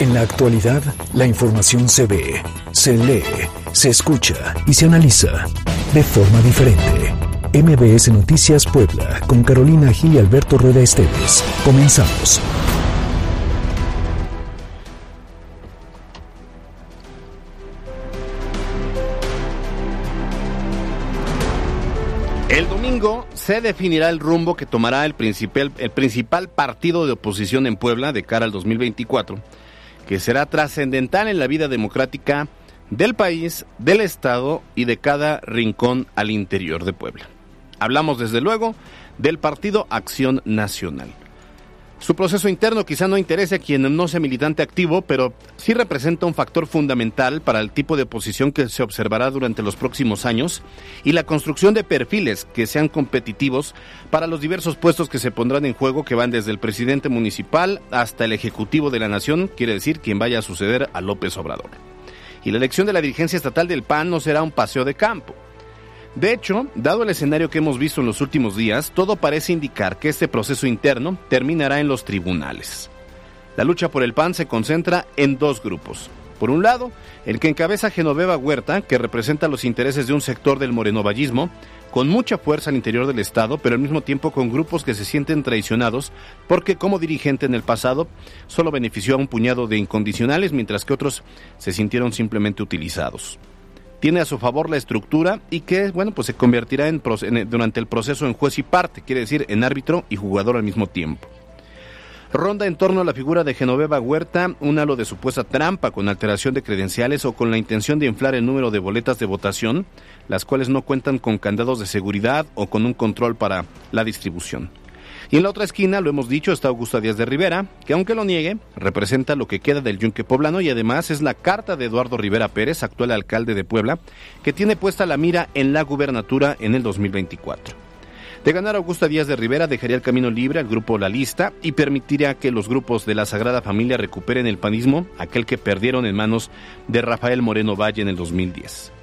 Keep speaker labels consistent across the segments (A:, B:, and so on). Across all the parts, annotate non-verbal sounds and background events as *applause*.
A: En la actualidad, la información se ve, se lee, se escucha y se analiza de forma diferente. MBS Noticias Puebla, con Carolina Gil y Alberto Rueda Esteves. Comenzamos.
B: Se definirá el rumbo que tomará el principal, el principal partido de oposición en Puebla de cara al 2024, que será trascendental en la vida democrática del país, del Estado y de cada rincón al interior de Puebla. Hablamos desde luego del Partido Acción Nacional. Su proceso interno quizá no interese a quien no sea militante activo, pero sí representa un factor fundamental para el tipo de oposición que se observará durante los próximos años y la construcción de perfiles que sean competitivos para los diversos puestos que se pondrán en juego que van desde el presidente municipal hasta el ejecutivo de la nación, quiere decir quien vaya a suceder a López Obrador. Y la elección de la dirigencia estatal del PAN no será un paseo de campo. De hecho, dado el escenario que hemos visto en los últimos días, todo parece indicar que este proceso interno terminará en los tribunales. La lucha por el PAN se concentra en dos grupos. Por un lado, el que encabeza Genoveva Huerta, que representa los intereses de un sector del morenovallismo, con mucha fuerza al interior del Estado, pero al mismo tiempo con grupos que se sienten traicionados porque como dirigente en el pasado solo benefició a un puñado de incondicionales, mientras que otros se sintieron simplemente utilizados tiene a su favor la estructura y que, bueno, pues se convertirá en, durante el proceso en juez y parte, quiere decir en árbitro y jugador al mismo tiempo. Ronda en torno a la figura de Genoveva Huerta un halo de supuesta trampa con alteración de credenciales o con la intención de inflar el número de boletas de votación, las cuales no cuentan con candados de seguridad o con un control para la distribución. Y en la otra esquina, lo hemos dicho, está Augusta Díaz de Rivera, que aunque lo niegue, representa lo que queda del yunque poblano y además es la carta de Eduardo Rivera Pérez, actual alcalde de Puebla, que tiene puesta la mira en la gubernatura en el 2024. De ganar Augusta Díaz de Rivera dejaría el camino libre al grupo La Lista y permitiría que los grupos de la Sagrada Familia recuperen el panismo, aquel que perdieron en manos de Rafael Moreno Valle en el 2010.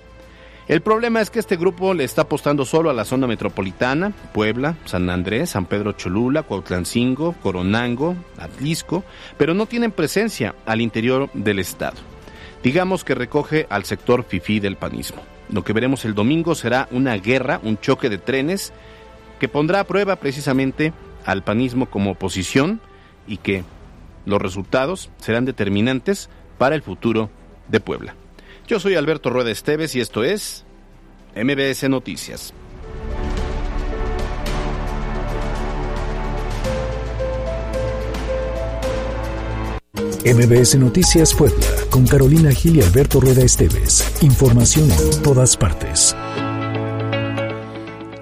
B: El problema es que este grupo le está apostando solo a la zona metropolitana, Puebla, San Andrés, San Pedro Cholula, Cuautlancingo, Coronango, Atlisco, pero no tienen presencia al interior del estado. Digamos que recoge al sector fifí del panismo. Lo que veremos el domingo será una guerra, un choque de trenes que pondrá a prueba precisamente al panismo como oposición y que los resultados serán determinantes para el futuro de Puebla. Yo soy Alberto Rueda Esteves y esto es MBS Noticias.
A: MBS Noticias Puebla, con Carolina Gil y Alberto Rueda Esteves. Información en todas partes.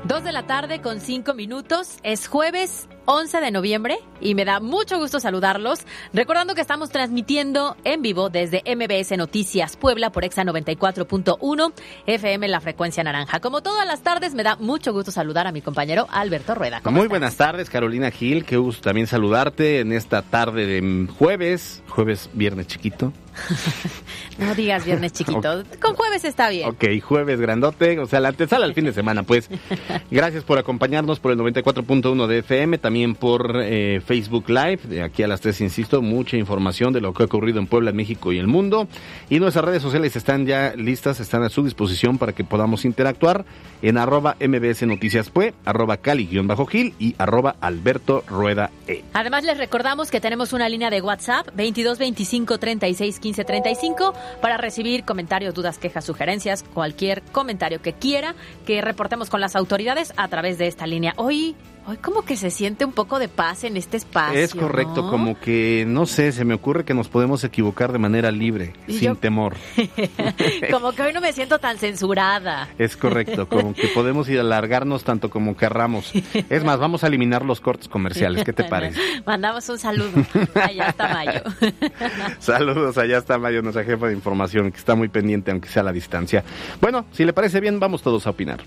C: Dos de la tarde con cinco minutos. Es jueves 11 de noviembre y me da mucho gusto saludarlos. Recordando que estamos transmitiendo en vivo desde MBS Noticias Puebla por Exa 94.1 FM la frecuencia naranja. Como todas las tardes, me da mucho gusto saludar a mi compañero Alberto Rueda.
B: Muy buenas tardes, Carolina Gil. Qué gusto también saludarte en esta tarde de jueves, jueves, viernes chiquito. *laughs*
C: no digas viernes chiquito. *laughs* Con jueves está bien.
B: Ok, jueves grandote, o sea, la antesala al fin de semana, pues. *laughs* Gracias por acompañarnos por el 94.1 de FM, también por eh, Facebook Live. De aquí a las tres, insisto, mucha información de lo que ha ocurrido en Puebla, México y el mundo. Y nuestras redes sociales están ya listas, están a su disposición para que podamos interactuar en arroba mbs noticias pue, arroba cali-gil y arroba alberto rueda e.
C: Además les recordamos que tenemos una línea de WhatsApp 22 25 36 15 35 para recibir comentarios, dudas, quejas, sugerencias, cualquier comentario que quiera que reportemos con las autoridades a través de esta línea. Hoy Hoy como que se siente un poco de paz en este espacio.
B: Es correcto, como que, no sé, se me ocurre que nos podemos equivocar de manera libre, sin temor. *laughs*
C: como que hoy no me siento tan censurada.
B: Es correcto, como que podemos ir a alargarnos tanto como querramos. Es más, vamos a eliminar los cortes comerciales, ¿qué te *laughs* parece?
C: Mandamos un saludo, allá está Mayo. *laughs*
B: Saludos, allá está Mayo, nuestra jefa de información, que está muy pendiente, aunque sea a la distancia. Bueno, si le parece bien, vamos todos a opinar.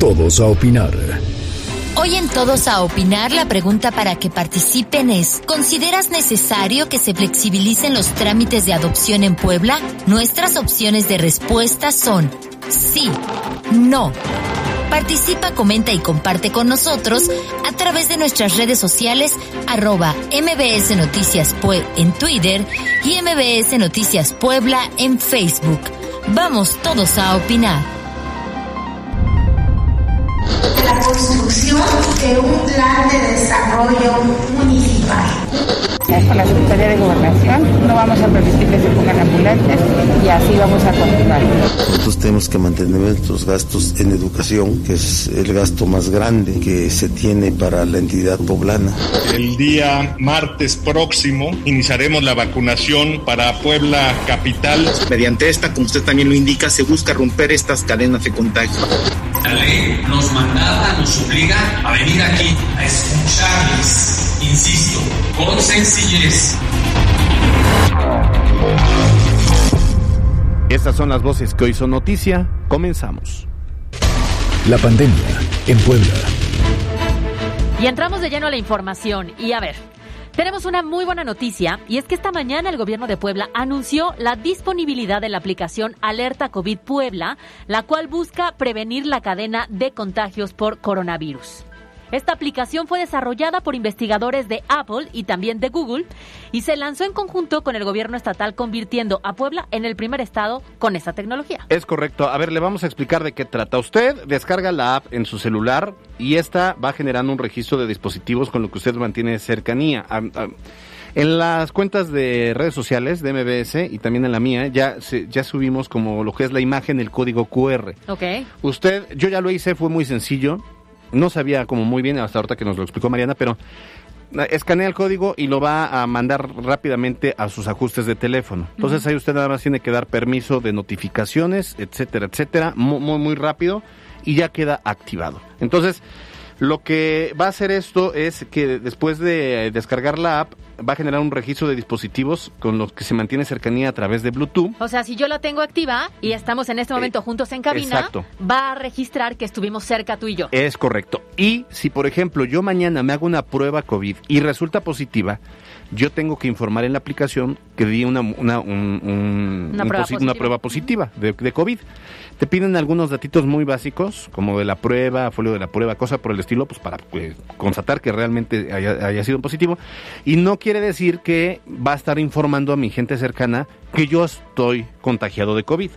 A: Todos a opinar.
D: Hoy en Todos a Opinar, la pregunta para que participen es, ¿consideras necesario que se flexibilicen los trámites de adopción en Puebla? Nuestras opciones de respuesta son sí, no Participa, comenta y comparte con nosotros a través de nuestras redes sociales arroba MBS Noticias Pue en Twitter y MBS Noticias Puebla en Facebook. Vamos todos a opinar.
E: La construcción de un plan de desarrollo municipal
F: con la Secretaría de Gobernación. No vamos a permitir que se pongan ambulantes y así vamos a continuar.
G: Nosotros tenemos que mantener nuestros gastos en educación, que es el gasto más grande que se tiene para la entidad poblana.
H: El día martes próximo iniciaremos la vacunación para Puebla Capital.
I: Mediante esta, como usted también lo indica, se busca romper estas cadenas de contagio.
J: La ley nos mandata, nos obliga a venir aquí a escucharles, insisto, con sencillez.
B: Estas son las voces que hoy son noticia. Comenzamos.
A: La pandemia en Puebla.
C: Y entramos de lleno a la información. Y a ver, tenemos una muy buena noticia y es que esta mañana el gobierno de Puebla anunció la disponibilidad de la aplicación Alerta COVID Puebla, la cual busca prevenir la cadena de contagios por coronavirus. Esta aplicación fue desarrollada por investigadores de Apple y también de Google y se lanzó en conjunto con el gobierno estatal convirtiendo a Puebla en el primer estado con esta tecnología.
B: Es correcto. A ver, le vamos a explicar de qué trata. Usted descarga la app en su celular y esta va generando un registro de dispositivos con lo que usted mantiene cercanía. En las cuentas de redes sociales de MBS y también en la mía ya ya subimos como lo que es la imagen, el código QR.
C: Ok.
B: Usted, yo ya lo hice, fue muy sencillo no sabía como muy bien hasta ahorita que nos lo explicó Mariana, pero escanea el código y lo va a mandar rápidamente a sus ajustes de teléfono. Entonces ahí usted nada más tiene que dar permiso de notificaciones, etcétera, etcétera, muy, muy, muy rápido y ya queda activado. Entonces, lo que va a hacer esto es que después de descargar la app, va a generar un registro de dispositivos con los que se mantiene cercanía a través de Bluetooth.
C: O sea, si yo la tengo activa y estamos en este momento eh, juntos en cabina, va a registrar que estuvimos cerca tú y yo.
B: Es correcto. Y si, por ejemplo, yo mañana me hago una prueba COVID y resulta positiva, yo tengo que informar en la aplicación que di una, una, prueba, positiva. de, de COVID. Te piden algunos datitos muy básicos, como de la prueba, folio de la prueba, cosa por el estilo, pues para pues, constatar que realmente haya, sido positivo. Y no quiere decir que va a estar informando a mi gente cercana que yo estoy contagiado de COVID.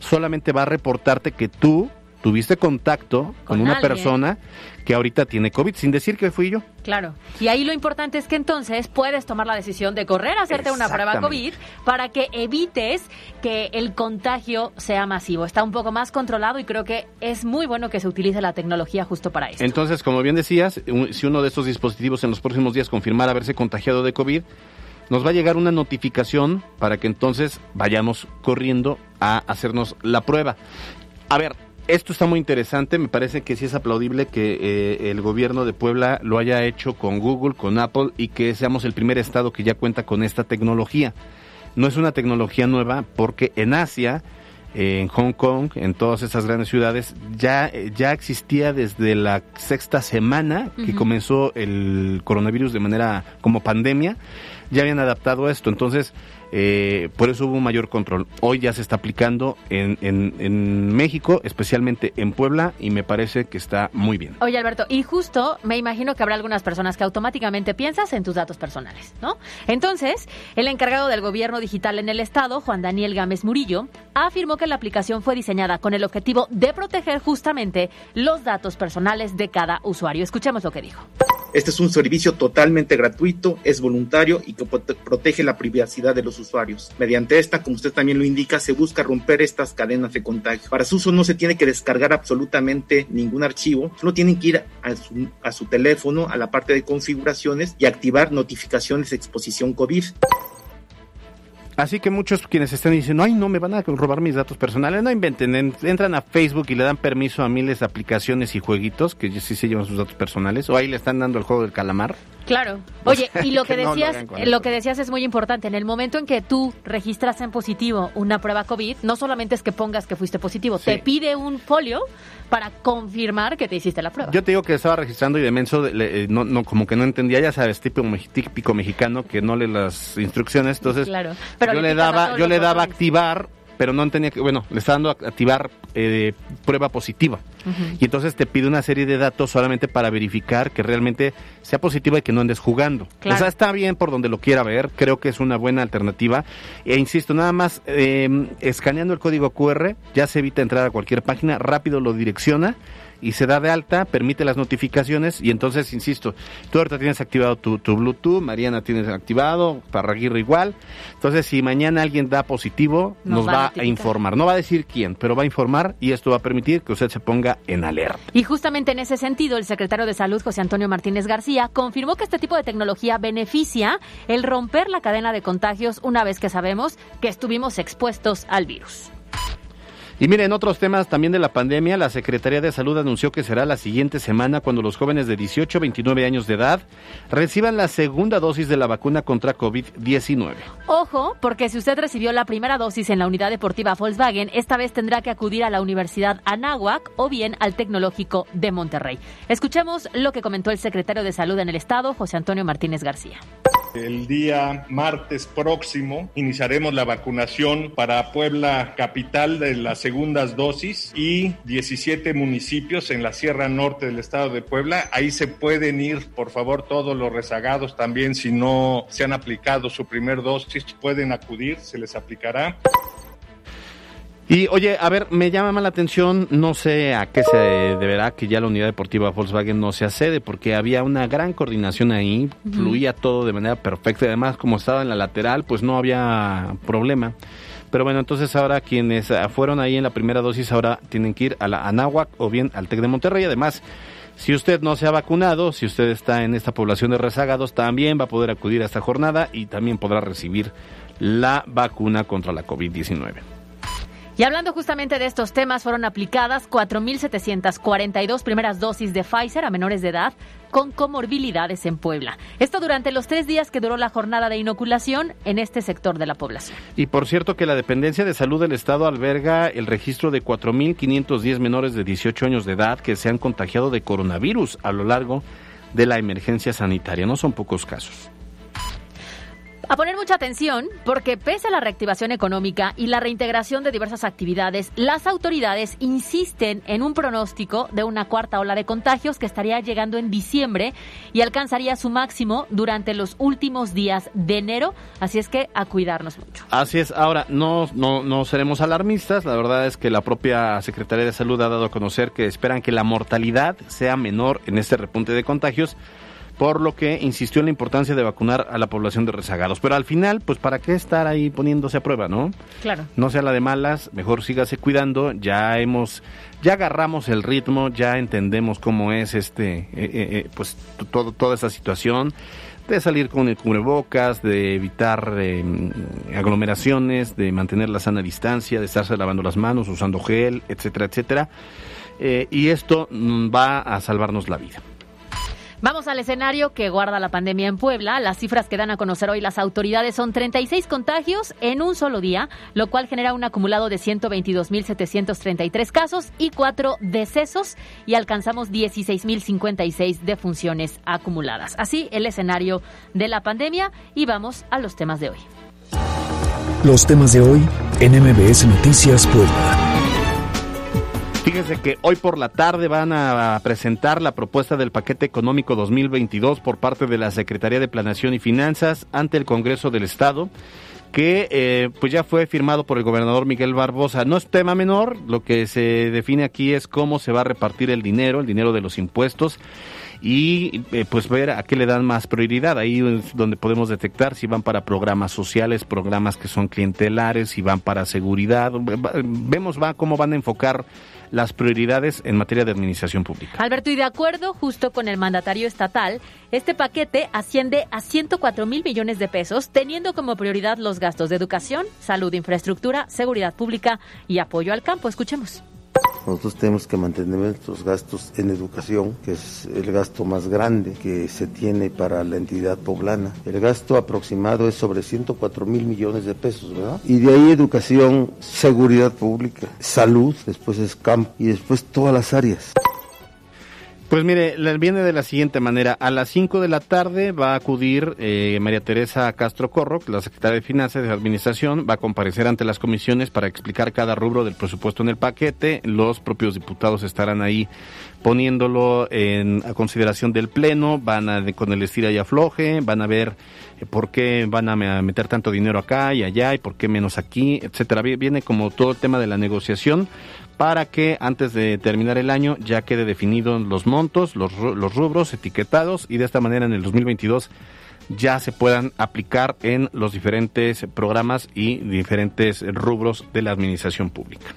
B: Solamente va a reportarte que tú tuviste contacto con, una persona que ahorita tiene COVID, sin decir que fui yo.
C: Claro. Y ahí lo importante es que entonces puedes tomar la decisión de correr a hacerte una prueba COVID para que evites que el contagio sea masivo. Está un poco más controlado y creo que es muy bueno que se utilice la tecnología justo para eso.
B: Entonces, como bien decías, si uno de estos dispositivos en los próximos días confirmara haberse contagiado de COVID, nos va a llegar una notificación para que entonces vayamos corriendo a hacernos la prueba. A ver, esto está muy interesante, me parece que sí es aplaudible que eh, el gobierno de Puebla lo haya hecho con Google, con Apple y que seamos el primer estado que ya cuenta con esta tecnología. No es una tecnología nueva porque en Asia, en Hong Kong, en todas esas grandes ciudades, ya, ya existía desde la sexta semana que comenzó el coronavirus de manera como pandemia, ya habían adaptado esto. Entonces, eh, por eso hubo un mayor control. Hoy ya se está aplicando en, en, México, especialmente en Puebla, y me parece que está muy bien.
C: Oye, Alberto, y justo me imagino que habrá algunas personas que automáticamente piensas en tus datos personales, ¿no? Entonces, el encargado del gobierno digital en el Estado, Juan Daniel Gámez Murillo, afirmó que la aplicación fue diseñada con el objetivo de proteger justamente los datos personales de cada usuario. Escuchemos lo que dijo.
I: Este es un servicio totalmente gratuito, es voluntario y que protege la privacidad de los usuarios. Mediante esta, como usted también lo indica, se busca romper estas cadenas de contagio. Para su uso no se tiene que descargar absolutamente ningún archivo, solo tienen que ir a su, a su teléfono, a la parte de configuraciones y activar notificaciones de exposición COVID.
B: Así que muchos quienes están diciendo, ay, no, me van a robar mis datos personales, no inventen, entran a Facebook y le dan permiso a miles de aplicaciones y jueguitos que sí se llevan sus datos personales, o ahí le están dando el juego del calamar.
C: Claro. *laughs* Oye, y lo *laughs* que, decías, lo, que decías es muy importante. En el momento en que tú registras en positivo una prueba COVID, no solamente es que pongas que fuiste positivo, te pide un folio para confirmar que te hiciste la prueba.
B: Yo te digo que estaba registrando y de menso, eh, no, no, como que no entendía, ya sabes, típico, típico mexicano que no lee las instrucciones, entonces claro. Pero yo le daba, yo le daba activar, pero no tenía que, bueno, le estaba dando activar eh, prueba positiva. Y entonces te pide una serie de datos solamente para verificar que realmente sea positiva y que no andes jugando. O sea, está bien por donde lo quiera ver, creo que es una buena alternativa. E insisto, nada más em, escaneando el código QR ya se evita entrar a cualquier página, rápido lo direcciona y se da de alta, permite las notificaciones y entonces, insisto, tú ahorita tienes activado tu, Bluetooth, Mariana tienes activado, Parraguirre igual. Entonces, si mañana alguien da positivo, nos, va, a, informar. No va a decir quién, pero va a informar y esto va a permitir que usted se ponga en alerta.
C: Y justamente en ese sentido, el secretario de Salud, José Antonio Martínez García, confirmó que este tipo de tecnología beneficia el romper la cadena de contagios una vez que sabemos que estuvimos expuestos al virus.
B: Y miren, otros temas también de la pandemia, la Secretaría de Salud anunció que será la siguiente semana cuando los jóvenes de 18 a 29 años de edad reciban la segunda dosis de la vacuna contra COVID-19.
C: Ojo, porque si usted recibió la primera dosis en la unidad deportiva Volkswagen, esta vez tendrá que acudir a la Universidad Anáhuac o bien al Tecnológico de Monterrey. Escuchemos lo que comentó el secretario de Salud en el Estado, José Antonio Martínez García.
H: El día martes próximo iniciaremos la vacunación para Puebla capital de las segundas dosis y 17 municipios en la Sierra Norte del estado de Puebla. Ahí se pueden ir, por favor, todos los rezagados también si no se han aplicado su primer dosis, pueden acudir, se les aplicará.
B: Y oye, a ver, me llama la atención, no sé a qué se deberá que ya la unidad deportiva Volkswagen no se accede, porque había una gran coordinación ahí, fluía todo de manera perfecta, además como estaba en la lateral, pues no había problema. Pero bueno, entonces ahora quienes fueron ahí en la primera dosis ahora tienen que ir a la Anáhuac o bien al TEC de Monterrey. Además, si usted no se ha vacunado, si usted está en esta población de rezagados, también va a poder acudir a esta jornada y también podrá recibir la vacuna contra la COVID-19.
C: Y hablando justamente de estos temas, fueron aplicadas 4.742 primeras dosis de Pfizer a menores de edad con comorbilidades en Puebla. Esto durante los tres días que duró la jornada de inoculación en este sector de la población.
B: Y por cierto que la dependencia de salud del Estado alberga el registro de 4.510 menores de 18 años de edad que se han contagiado de coronavirus a lo largo de la emergencia sanitaria. No son pocos casos.
C: A poner mucha atención porque pese a la reactivación económica y la reintegración de diversas actividades, las autoridades insisten en un pronóstico de una cuarta ola de contagios que estaría llegando en diciembre y alcanzaría su máximo durante los últimos días de enero, así es que a cuidarnos mucho.
B: Así es, ahora no no no seremos alarmistas, la verdad es que la propia Secretaría de Salud ha dado a conocer que esperan que la mortalidad sea menor en este repunte de contagios por lo que insistió en la importancia de vacunar a la población de rezagados. Pero al final, pues para qué estar ahí poniéndose a prueba, ¿no?
C: Claro.
B: No sea la de malas, mejor sígase cuidando, ya hemos, ya agarramos el ritmo, ya entendemos cómo es este, eh, eh, eh, pues todo, toda esta situación de salir con el cubrebocas, de evitar aglomeraciones, de mantener la sana distancia, de estarse lavando las manos, usando gel, etcétera, etcétera. y esto mm, va a salvarnos la vida.
C: Vamos al escenario que guarda la pandemia en Puebla. Las cifras que dan a conocer hoy las autoridades son 36 contagios en un solo día, lo cual genera un acumulado de 122.733 casos y 4 decesos y alcanzamos 16.056 defunciones acumuladas. Así el escenario de la pandemia y vamos a los temas de hoy.
A: Los temas de hoy en MBS Noticias Puebla.
B: Fíjense que hoy por la tarde van a presentar la propuesta del paquete económico 2022 por parte de la Secretaría de Planación y Finanzas ante el Congreso del Estado que eh, pues ya fue firmado por el gobernador Miguel Barbosa. No es tema menor, lo que se define aquí es cómo se va a repartir el dinero, el dinero de los impuestos y eh, pues ver a qué le dan más prioridad. Ahí es donde podemos detectar si van para programas sociales, programas que son clientelares, si van para seguridad. Vemos va cómo van a enfocar las prioridades en materia de administración pública.
C: Alberto, y de acuerdo justo con el mandatario estatal, este paquete asciende a 104 mil millones de pesos, teniendo como prioridad los gastos de educación, salud, infraestructura, seguridad pública y apoyo al campo. Escuchemos.
G: Nosotros tenemos que mantener nuestros gastos en educación, que es el gasto más grande que se tiene para la entidad poblana. El gasto aproximado es sobre 104 mil millones de pesos, ¿verdad? Y de ahí educación, seguridad pública, salud, después es campo y después todas las áreas.
B: Pues mire, viene de la siguiente manera. A las 5 de la tarde va a acudir eh, María Teresa Castro Corro, la secretaria de Finanzas de Administración, va a comparecer ante las comisiones para explicar cada rubro del presupuesto en el paquete. Los propios diputados estarán ahí poniéndolo en a consideración del Pleno, van a con el estira y afloje, van a ver eh, por qué van a meter tanto dinero acá y allá y por qué menos aquí, etcétera. Viene como todo el tema de la negociación para que antes de terminar el año ya quede definido los montos, los, los rubros etiquetados y de esta manera en el 2022 ya se puedan aplicar en los diferentes programas y diferentes rubros de la administración pública.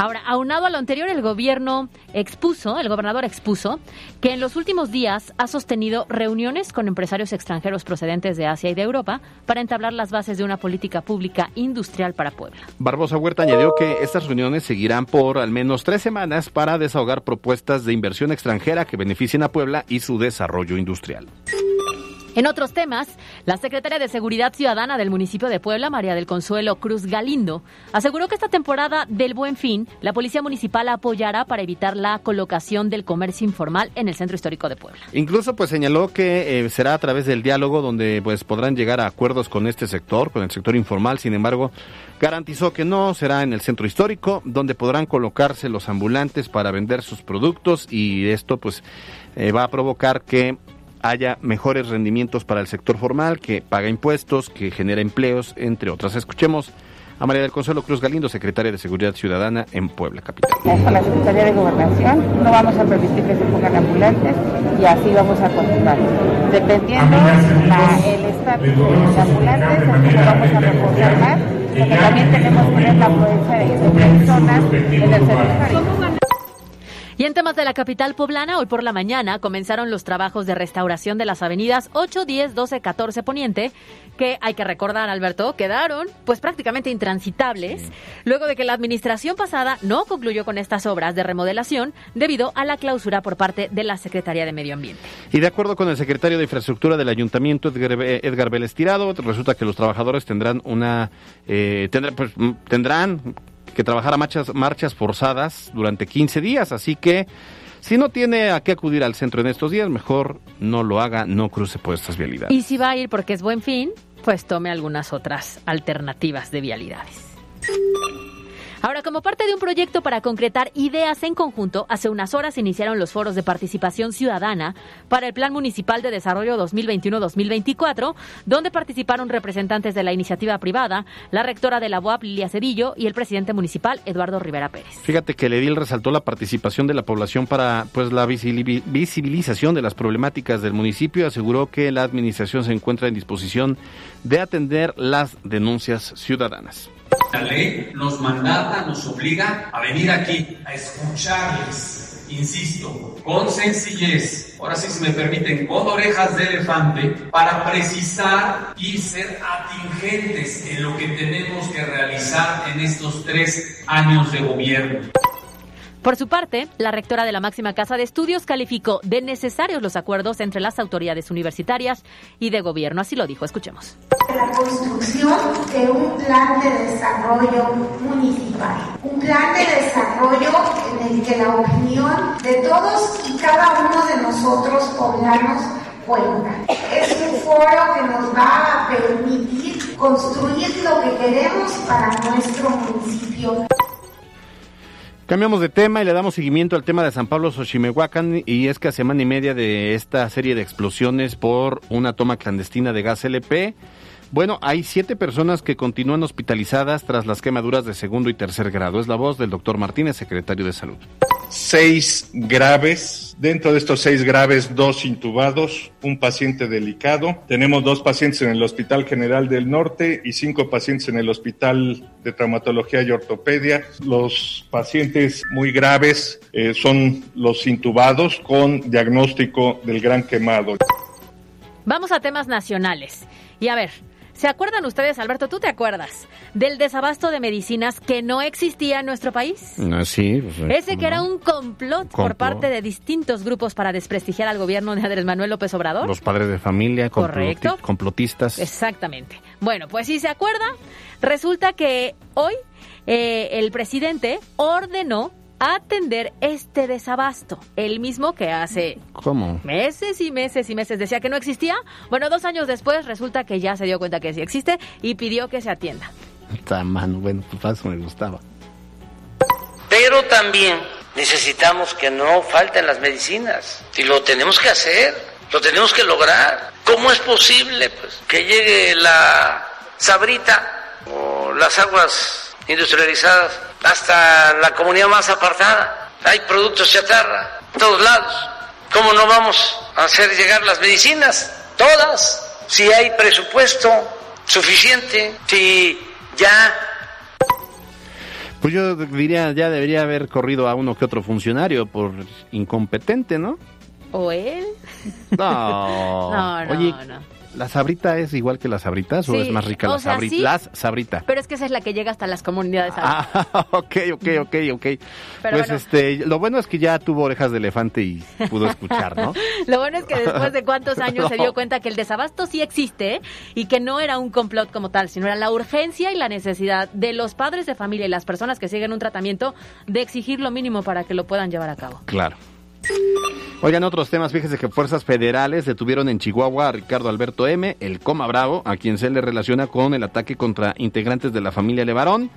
C: Ahora, aunado a lo anterior, el gobierno expuso, el gobernador expuso, que en los últimos días ha sostenido reuniones con empresarios extranjeros procedentes de Asia y de Europa para entablar las bases de una política pública industrial para Puebla.
B: Barbosa Huerta añadió que estas reuniones seguirán por al menos tres semanas para desahogar propuestas de inversión extranjera que beneficien a Puebla y su desarrollo industrial.
C: En otros temas, la secretaria de Seguridad Ciudadana del municipio de Puebla, María del Consuelo Cruz Galindo, aseguró que esta temporada del Buen Fin, la Policía Municipal apoyará para evitar la colocación del comercio informal en el centro histórico de Puebla.
B: Incluso pues señaló que eh, será a través del diálogo donde pues podrán llegar a acuerdos con este sector, con el sector informal. Sin embargo, garantizó que no será en el centro histórico donde podrán colocarse los ambulantes para vender sus productos y esto pues eh, va a provocar que haya mejores rendimientos para el sector formal, que paga impuestos, que genera empleos, entre otras. Escuchemos a María del Consuelo Cruz Galindo, secretaria de Seguridad Ciudadana en Puebla Capital.
F: Con la Secretaría de Gobernación no vamos a permitir que se pongan ambulantes y así vamos a continuar. Dependiendo la, el estatus de los ambulantes, entonces vamos a reforzar más, porque también tenemos que ver la afluencia de personas en el servicio.
C: Y en temas de la capital poblana, hoy por la mañana comenzaron los trabajos de restauración de las avenidas 8, 10, 12, 14 Poniente, que hay que recordar, Alberto, quedaron pues prácticamente intransitables luego de que la administración pasada no concluyó con estas obras de remodelación debido a la clausura por parte de la Secretaría de Medio Ambiente.
B: Y de acuerdo con el secretario de Infraestructura del Ayuntamiento, Edgar, Vélez Tirado, resulta que los trabajadores tendrán una eh, tendrán, pues, tendrán que trabajar a marchas, marchas forzadas durante 15 días, así que si no tiene a qué acudir al centro en estos días, mejor no lo haga, no cruce por estas vialidades.
C: Y si va a ir porque es buen fin, pues tome algunas otras alternativas de vialidades. Ahora, como parte de un proyecto para concretar ideas en conjunto, hace unas horas iniciaron los foros de participación ciudadana para el Plan Municipal de Desarrollo 2021-2024, donde participaron representantes de la iniciativa privada, la rectora de la UAP, Lilia Cedillo, y el presidente municipal, Eduardo Rivera Pérez.
B: Fíjate que el edil resaltó la participación de la población para pues la visibilización de las problemáticas del municipio y aseguró que la administración se encuentra en disposición de atender las denuncias ciudadanas.
J: La ley nos mandata, nos obliga a venir aquí, a escucharles, insisto, con sencillez, ahora sí si me permiten, con orejas de elefante, para precisar y ser atingentes en lo que tenemos que realizar en estos tres años de gobierno.
C: Por su parte, la rectora de la máxima casa de estudios calificó de necesarios los acuerdos entre las autoridades universitarias y de gobierno. Así lo dijo, escuchemos.
E: La construcción de un plan de desarrollo municipal, un plan de desarrollo en el que la opinión de todos y cada uno de nosotros poblanos cuenta. Es un foro que nos va a permitir construir lo que queremos para nuestro municipio.
B: Cambiamos de tema y le damos seguimiento al tema de San Pablo Xochimehuacán y es que a semana y media de esta serie de explosiones por una toma clandestina de gas LP, bueno, hay siete personas que continúan hospitalizadas tras las quemaduras de segundo y tercer grado. Es la voz del doctor Martínez, secretario de Salud.
H: Seis graves Dentro de estos seis graves, dos intubados, un paciente delicado. Tenemos dos pacientes en el Hospital General del Norte y cinco pacientes en el Hospital de Traumatología y Ortopedia. Los pacientes muy graves eh, son los intubados con diagnóstico del gran quemado.
C: Vamos a temas nacionales. Y a ver, ¿Se acuerdan ustedes, Alberto? ¿Tú te acuerdas del desabasto de medicinas que no existía en nuestro país?
B: Ah, sí.
C: Pues, Ese que era un complot, por parte de distintos grupos para desprestigiar al gobierno de Andrés Manuel López Obrador.
B: Los padres de familia, Correcto. complotistas.
C: Exactamente. Bueno, pues si se acuerda, resulta que hoy eh, el presidente ordenó atender este desabasto. El mismo que hace
B: ¿Cómo?
C: meses y meses y meses decía que no existía. Bueno, dos años después resulta que ya se dio cuenta que sí existe y pidió que se atienda.
B: Está mano, bueno, pues eso me gustaba.
K: Pero también necesitamos que no falten las medicinas y lo tenemos que hacer, lo tenemos que lograr. ¿Cómo es posible pues, que llegue la sabrita o las aguas industrializadas hasta la comunidad más apartada? Hay productos chatarra en todos lados. ¿Cómo no vamos a hacer llegar las medicinas? Todas. Si hay presupuesto suficiente, si ya
B: Pues yo diría, ya debería haber corrido a uno que otro funcionario por incompetente, ¿no?
C: ¿O él?
B: No. *laughs*
C: No, no,
B: Oye,
C: no.
B: ¿La sabrita es igual que las sabritas o es más rica la sabrita?
C: sí.
B: Las sabrita.
C: Pero es que esa es la que llega hasta las comunidades.
B: Ah, *laughs* ok, ok, ok, ok. pues
C: bueno.
B: este, lo bueno es que ya tuvo orejas de elefante y pudo escuchar, ¿no? *laughs*
C: Lo bueno es que después de cuántos años se dio *laughs* cuenta que el desabasto sí existe y que no era un complot como tal, sino era la urgencia y la necesidad de los padres de familia y las personas que siguen un tratamiento de exigir lo mínimo para que lo puedan llevar a cabo.
B: Claro. Oigan, otros temas, fíjese que fuerzas federales detuvieron en Chihuahua a Ricardo Alberto M., el Coma Bravo, a quien se le relaciona con el ataque contra integrantes de la familia Levarón.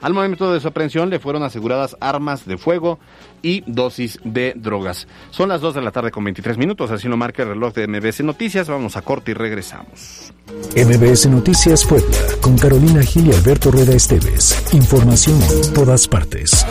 B: Al momento de su aprehensión le fueron aseguradas armas de fuego y dosis de drogas. Son las 2 de la tarde con 23 minutos, así lo marca el reloj de MBC Noticias. Vamos a corte y regresamos.
A: MBS Noticias Puebla, con Carolina Gil y Alberto Rueda Esteves. Información en todas partes.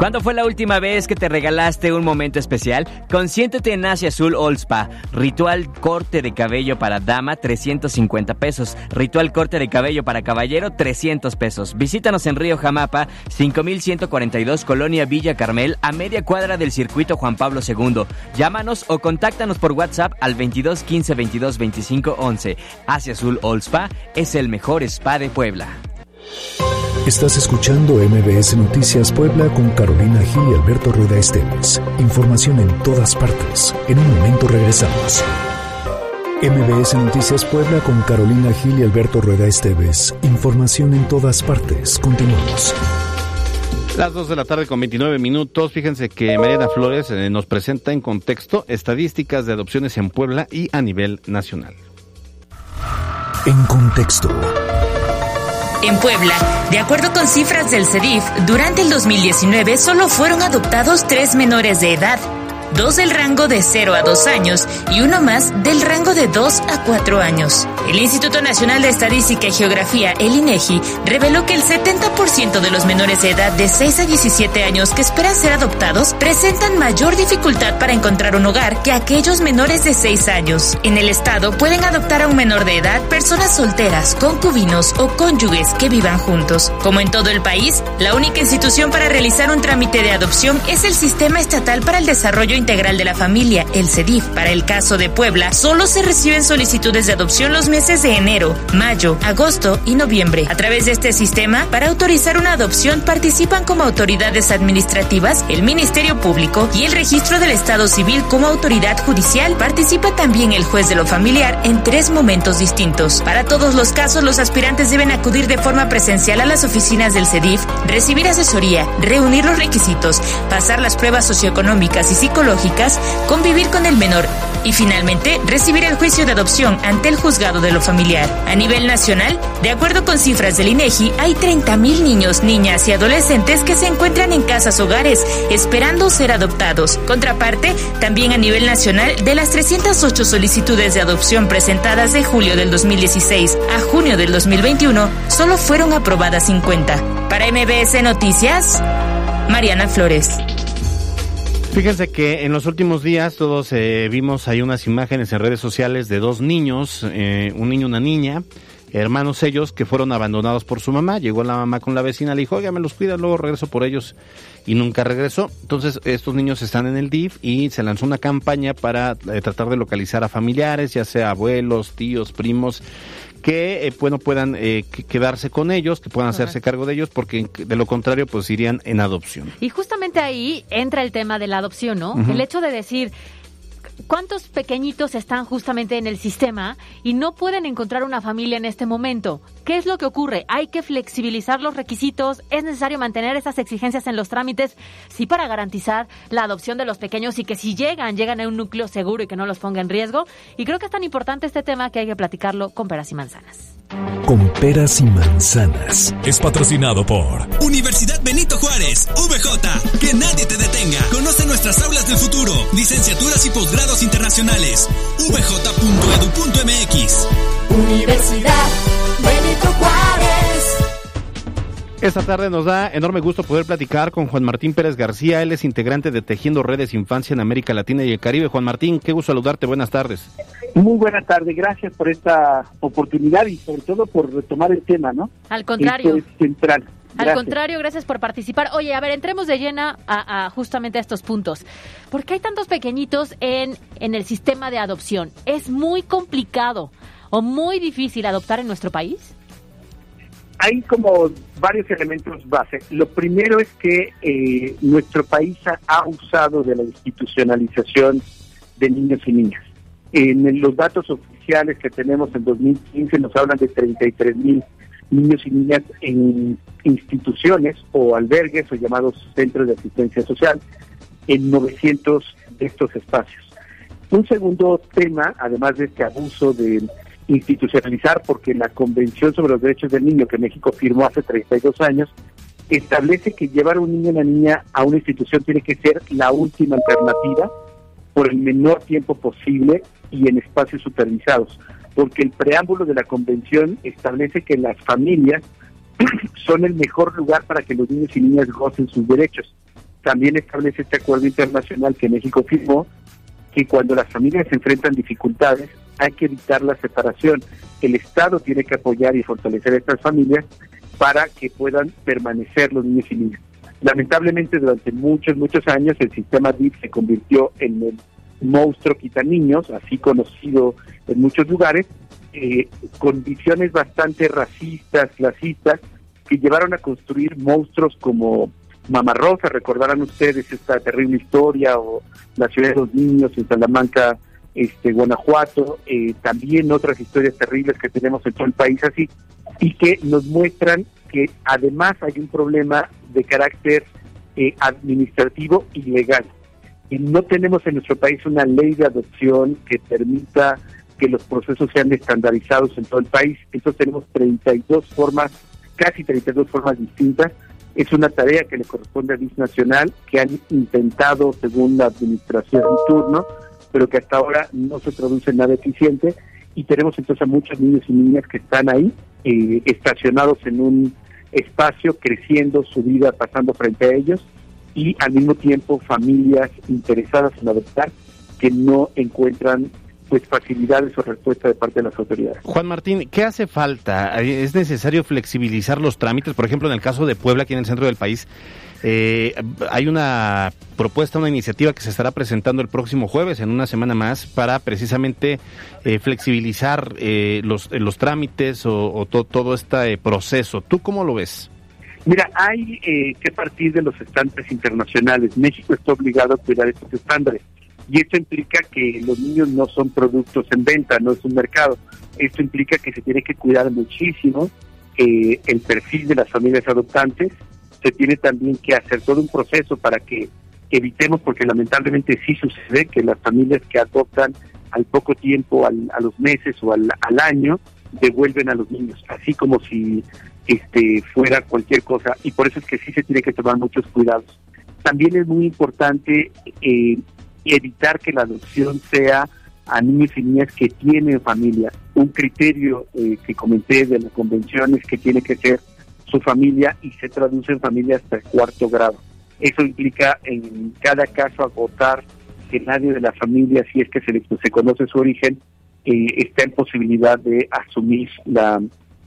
L: ¿Cuándo fue la última vez que te regalaste un momento especial? Consiéntete en Asia Azul All Spa. Ritual corte de cabello para dama, 350 pesos. Ritual corte de cabello para caballero, 300 pesos. Visítanos en Río Jamapa, 5142 Colonia Villa Carmel, a media cuadra del circuito Juan Pablo II. Llámanos o contáctanos por WhatsApp al 22 15 22 25 11. Asia Azul All Spa es el mejor spa de Puebla.
A: Estás escuchando MBS Noticias Puebla con Carolina Gil y Alberto Rueda Esteves. Información en todas partes. En un momento regresamos. MBS Noticias Puebla con Carolina Gil y Alberto Rueda Esteves. Información en todas partes. Continuamos.
B: Las 2 de la tarde con 29 minutos. Fíjense que Mariana Flores eh, nos presenta en contexto estadísticas de adopciones en Puebla y a nivel nacional.
A: En contexto.
M: En Puebla, de acuerdo con cifras del CEDIF, durante el 2019 solo fueron adoptados tres menores de edad, dos del rango de 0 a 2 años y uno más del rango de 2 a 4 años. El Instituto Nacional de Estadística y Geografía, el INEGI, reveló que el 70% de los menores de edad de 6 a 17 años que esperan ser adoptados presentan mayor dificultad para encontrar un hogar que aquellos menores de 6 años. En el estado pueden adoptar a un menor de edad personas solteras, concubinos o cónyuges que vivan juntos. Como en todo el país, la única institución para realizar un trámite de adopción es el Sistema Estatal para el Desarrollo Integral de la Familia, el CEDIF. Para el caso de Puebla, solo se reciben solicitudes de adopción los meses de enero, mayo, agosto y noviembre. A través de este sistema, para autorizar una adopción participan como autoridades administrativas, el Ministerio Público y el Registro del Estado Civil como autoridad judicial. Participa también el juez de lo familiar en tres momentos distintos. Para todos los casos, los aspirantes deben acudir de forma presencial a las oficinas del CEDIF, recibir asesoría, reunir los requisitos, pasar las pruebas socioeconómicas y psicológicas, convivir con el menor y finalmente recibir el juicio de adopción ante el juzgado de lo familiar. A nivel nacional, de acuerdo con cifras del INEGI, hay 30.000 niños, niñas y adolescentes que se encuentran en casas hogares esperando ser adoptados. Contraparte, también a nivel nacional, de las 308 solicitudes de adopción presentadas de julio del 2016 a junio del 2021, solo fueron aprobadas 50. Para MBS Noticias, Mariana Flores.
B: Fíjense que en los últimos días todos eh, vimos ahí unas imágenes en redes sociales de dos niños, eh, un niño y una niña, hermanos ellos que fueron abandonados por su mamá. Llegó la mamá con la vecina, le dijo, oiga, me los cuida, luego regreso por ellos y nunca regresó. Entonces estos niños están en el DIF y se lanzó una campaña para eh, tratar de localizar a familiares, ya sea abuelos, tíos, primos que eh, bueno puedan eh, que- quedarse con ellos, que puedan hacerse cargo de ellos, porque de lo contrario pues irían en adopción.
C: Y justamente ahí entra el tema de la adopción, ¿no? El hecho de decir, ¿cuántos pequeñitos están justamente en el sistema y no pueden encontrar una familia en este momento? ¿Qué es lo que ocurre? ¿Hay que flexibilizar los requisitos? ¿Es necesario mantener esas exigencias en los trámites? Sí, para garantizar la adopción de los pequeños y que si llegan, llegan a un núcleo seguro y que no los ponga en riesgo. Y creo que es tan importante este tema que hay que platicarlo con peras y manzanas.
A: Con peras y manzanas.
N: Es patrocinado por
O: Universidad Benito Juárez, VJ. Que nadie te detenga. Conoce nuestras aulas del futuro, licenciaturas y posgrados internacionales. vj.edu.mx.
P: Universidad
B: Esta tarde nos da enorme gusto poder platicar con Juan Martín Pérez García. Él es integrante de Tejiendo Redes Infancia en América Latina y el Caribe. Juan Martín, qué gusto saludarte. Buenas tardes.
Q: Muy buena tarde, gracias por esta oportunidad y sobre todo por retomar el tema, ¿no?
C: Al contrario.
Q: Esto es central.
C: Al
Q: Gracias.
C: contrario, gracias por participar. Oye, a ver, entremos de llena a, a justamente a estos puntos. ¿Por qué hay tantos pequeñitos en, en el sistema de adopción? ¿Es muy complicado o muy difícil adoptar en nuestro país?
Q: Hay como varios elementos base. Lo primero es que eh, nuestro país ha, usado de la institucionalización de niños y niñas. En los datos oficiales que tenemos en 2015 nos hablan de 33 mil niños y niñas en instituciones o albergues o llamados centros de asistencia social en 900 de estos espacios. Un segundo tema, además de este abuso de institucionalizar, porque la Convención sobre los Derechos del Niño que México firmó hace 32 años, establece que llevar a un niño o una niña a una institución tiene que ser la última alternativa por el menor tiempo posible y en espacios supervisados, porque el preámbulo de la Convención establece que las familias *clears throat* son el mejor lugar para que los niños y niñas gocen sus derechos. También establece este acuerdo internacional que México firmó que cuando las familias enfrentan dificultades hay que evitar la separación. El Estado tiene que apoyar y fortalecer a estas familias para que puedan permanecer los niños y niñas. Lamentablemente durante muchos, muchos años el sistema DIF se convirtió en el monstruo quita niños, así conocido en muchos lugares, eh, con visiones bastante racistas, clasistas, que llevaron a construir monstruos como Mama Rosa, recordarán ustedes esta terrible historia, o La ciudad de los niños en Salamanca, este, Guanajuato, eh, también otras historias terribles que tenemos en todo el país así, y que nos muestran que además hay un problema de carácter eh, administrativo y legal. Y no tenemos en nuestro país una ley de adopción que permita que los procesos sean estandarizados en todo el país. Entonces tenemos 32 formas, casi 32 formas distintas. Es una tarea que le corresponde a DIS Nacional, que han intentado, según la administración en turno, pero que hasta ahora no se traduce en nada eficiente. Y tenemos entonces a muchos niños y niñas que están ahí, eh, estacionados en un espacio, creciendo su vida, pasando frente a ellos, y al mismo tiempo familias interesadas en adoptar que no encuentran pues facilidades o respuesta de parte de las autoridades.
B: Juan Martín, ¿qué hace falta? ¿Es necesario flexibilizar los trámites? Por ejemplo, en el caso de Puebla, aquí en el centro del país, eh, hay una propuesta, una iniciativa que se estará presentando el próximo jueves, en una semana más, para precisamente eh, flexibilizar eh, los, los trámites o, o to- todo este proceso. ¿Tú cómo lo ves?
Q: Mira, hay eh, que partir de los estándares internacionales. México está obligado a cuidar estos estándares. Y esto implica que los niños no son productos en venta, no es un mercado. Esto implica que se tiene que cuidar muchísimo eh, el perfil de las familias adoptantes. Se tiene también que hacer todo un proceso para que evitemos, porque lamentablemente sí sucede que las familias que adoptan al poco tiempo, al- a los meses o al, al año, devuelven a los niños, así como si este fuera cualquier cosa. Y por eso es que sí se tiene que tomar muchos cuidados. También es muy importante eh, evitar que la adopción sea a niños y niñas que tienen familia. Un criterio eh, que comenté de la convención es que tiene que ser su familia y se traduce en familia hasta el cuarto grado. Eso implica en cada caso agotar que nadie de la familia, si es que se, le- conoce su origen, eh, está en posibilidad de asumir la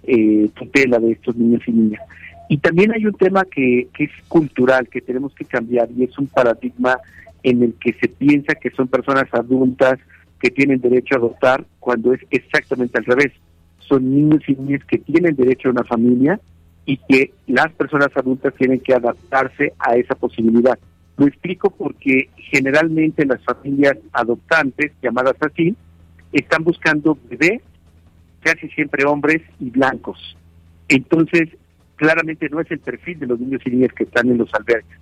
Q: eh, tutela de estos niños y niñas. Y también hay un tema que, que es cultural, que tenemos que cambiar, y es un paradigma en el que se piensa que son personas adultas que tienen derecho a adoptar, cuando es exactamente al revés. Son niños y niñas que tienen derecho a una familia y que las personas adultas tienen que adaptarse a esa posibilidad. Lo explico porque generalmente las familias adoptantes, llamadas así, están buscando bebés, casi siempre hombres y blancos. Entonces, claramente no es el perfil de los niños y niñas que están en los albergues.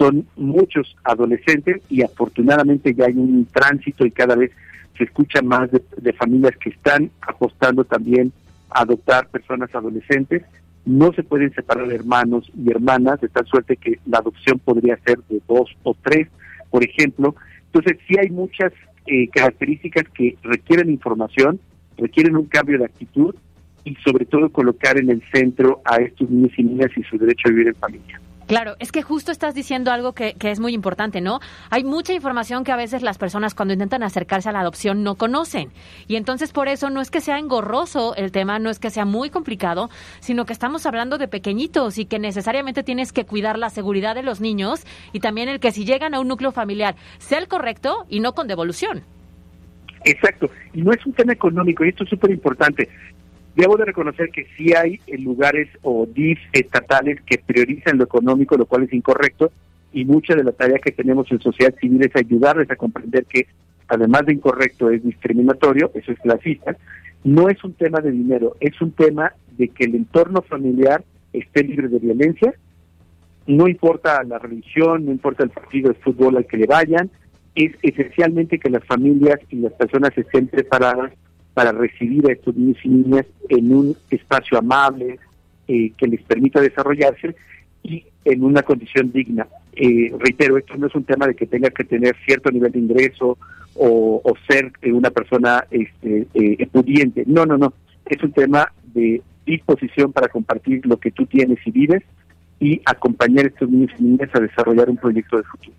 Q: Son muchos adolescentes y afortunadamente ya hay un tránsito y cada vez se escucha más de, de familias que están apostando también a adoptar personas adolescentes. No se pueden separar hermanos y hermanas, de tal suerte que la adopción podría ser de dos o tres, por ejemplo. Entonces, sí hay muchas eh, características que requieren información, requieren un cambio de actitud y sobre todo colocar en el centro a estos niños y niñas y su derecho a vivir en familia.
C: Claro, es que justo estás diciendo algo que, que, es muy importante, ¿no? Hay mucha información que a veces las personas cuando intentan acercarse a la adopción no conocen. Y entonces por eso no es que sea engorroso el tema, no es que sea muy complicado, sino que estamos hablando de pequeñitos y que necesariamente tienes que cuidar la seguridad de los niños y también el que si llegan a un núcleo familiar sea el correcto y no con devolución.
Q: Exacto, y no es un tema económico, y esto es súper importante. Debo de reconocer que sí hay lugares o DIF estatales que priorizan lo económico, lo cual es incorrecto, y mucha de la tarea que tenemos en sociedad civil es ayudarles a comprender que, además de incorrecto, es discriminatorio, eso es clasista. No es un tema de dinero, es un tema de que el entorno familiar esté libre de violencia, no importa la religión, no importa el partido de fútbol al que le vayan, es esencialmente que las familias y las personas estén preparadas para recibir a estos niños y niñas en un espacio amable eh, que les permita desarrollarse y en una condición digna. Eh, reitero, esto no es un tema de que tenga que tener cierto nivel de ingreso o, ser una persona este, eh, pudiente. No, no, no. Es un tema de disposición para compartir lo que tú tienes y vives y acompañar a estos niños y niñas a desarrollar un proyecto de futuro.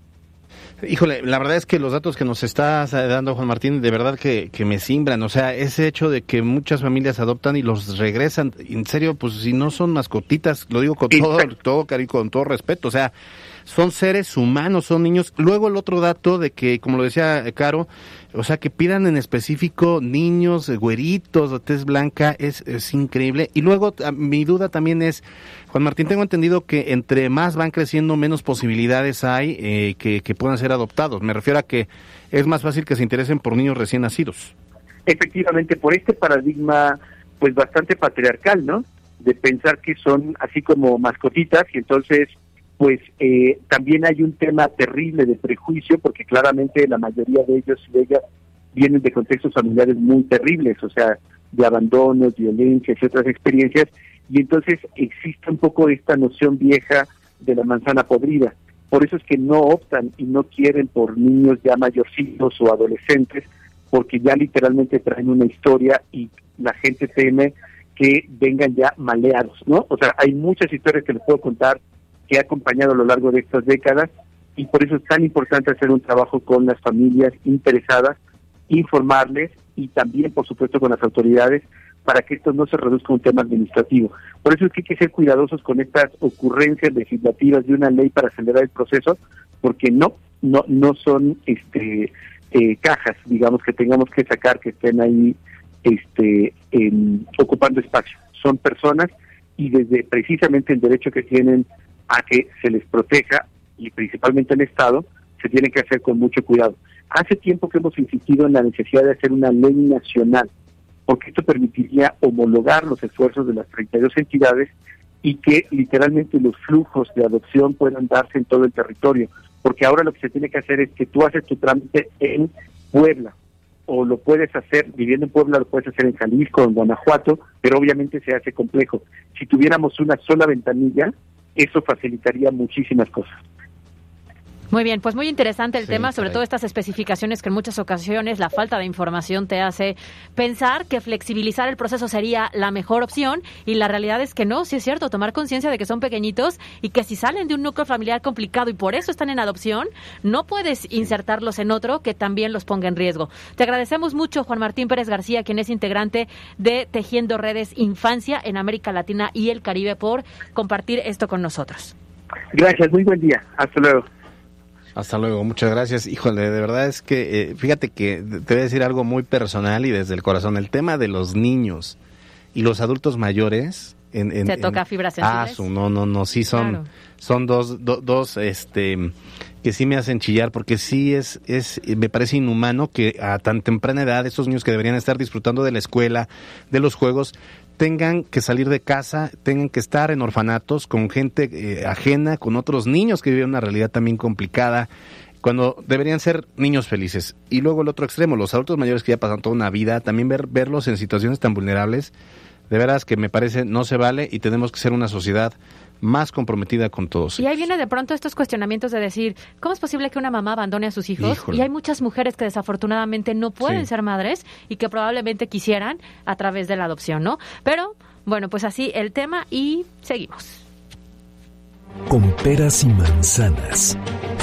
B: Híjole, la verdad es que los datos que nos está dando Juan Martín, de verdad que, que, me simbran. O sea, ese hecho de que muchas familias adoptan y los regresan, en serio, pues si no son mascotitas, lo digo con todo, *laughs* todo cariño, con todo respeto. O sea, son seres humanos, son niños. Luego el otro dato de que, como lo decía Caro, o sea, que pidan en específico niños, güeritos, de tez blanca, es, es increíble. Y luego mi duda también es, Juan Martín, tengo entendido que entre más van creciendo, menos posibilidades hay eh, que, que puedan ser adoptados. Me refiero a que es más fácil que se interesen por niños recién nacidos.
Q: Efectivamente, por este paradigma, pues bastante patriarcal, ¿no? De pensar que son así como mascotitas y entonces pues eh, también hay un tema terrible de prejuicio, porque claramente la mayoría de ellos y de ellas vienen de contextos familiares muy terribles, o sea, de abandonos, violencias y otras experiencias, y entonces existe un poco esta noción vieja de la manzana podrida. Por eso es que no optan y no quieren por niños ya mayorcitos o adolescentes, porque ya literalmente traen una historia y la gente teme que vengan ya maleados, ¿no? O sea, hay muchas historias que les puedo contar que ha acompañado a lo largo de estas décadas y por eso es tan importante hacer un trabajo con las familias interesadas, informarles y también, por supuesto, con las autoridades para que esto no se reduzca a un tema administrativo. Por eso es que hay que ser cuidadosos con estas ocurrencias legislativas de una ley para acelerar el proceso, porque no, no, no son este eh, cajas, digamos, que tengamos que sacar que estén ahí este ocupando espacio. Son personas y desde precisamente el derecho que tienen a que se les proteja y principalmente el Estado se tiene que hacer con mucho cuidado. Hace tiempo que hemos insistido en la necesidad de hacer una ley nacional, porque esto permitiría homologar los esfuerzos de las 32 entidades y que literalmente los flujos de adopción puedan darse en todo el territorio, porque ahora lo que se tiene que hacer es que tú haces tu trámite en Puebla, o lo puedes hacer, viviendo en Puebla, lo puedes hacer en Jalisco, en Guanajuato, pero obviamente se hace complejo. Si tuviéramos una sola ventanilla, eso facilitaría muchísimas cosas.
C: Muy bien, pues muy interesante el sí, tema, sobre todo estas especificaciones que en muchas ocasiones la falta de información te hace pensar que flexibilizar el proceso sería la mejor opción y la realidad es que no, sí es cierto, tomar conciencia de que son pequeñitos y que si salen de un núcleo familiar complicado y por eso están en adopción, no puedes insertarlos en otro que también los ponga en riesgo. Te agradecemos mucho, Juan Martín Pérez García, quien es integrante de Tejiendo Redes Infancia en América Latina y el Caribe, por compartir esto con nosotros.
Q: Gracias, muy buen día. Hasta luego.
B: Hasta luego, muchas gracias. Híjole, de verdad es que, eh, fíjate que te voy a decir algo muy personal y desde el corazón. El tema de los niños y los adultos mayores En, en-
C: ¿Te
B: en-
C: toca fibras
B: Ah,
C: sensibles?
B: su- no, no, no, sí son,
C: Claro.
B: son dos, do- dos, este, que sí me hacen chillar porque sí es, es, me parece inhumano que a tan temprana edad estos niños que deberían estar disfrutando de la escuela, de los juegos, tengan que salir de casa, tengan que estar en orfanatos con gente eh, ajena, con otros niños que viven una realidad también complicada, cuando deberían ser niños felices. Y luego el otro extremo, los adultos mayores que ya pasan toda una vida, también ver, verlos en situaciones tan vulnerables, de veras que me parece no se vale y tenemos que ser una sociedad más comprometida con todos.
C: Y ahí viene de pronto estos cuestionamientos de decir, ¿cómo es posible que una mamá abandone a sus hijos?
B: Híjole.
C: Y hay muchas mujeres que desafortunadamente no pueden
B: Sí.
C: ser madres y que probablemente quisieran a través de la adopción, ¿no? Pero, bueno, pues así el tema y seguimos.
A: Con peras y manzanas.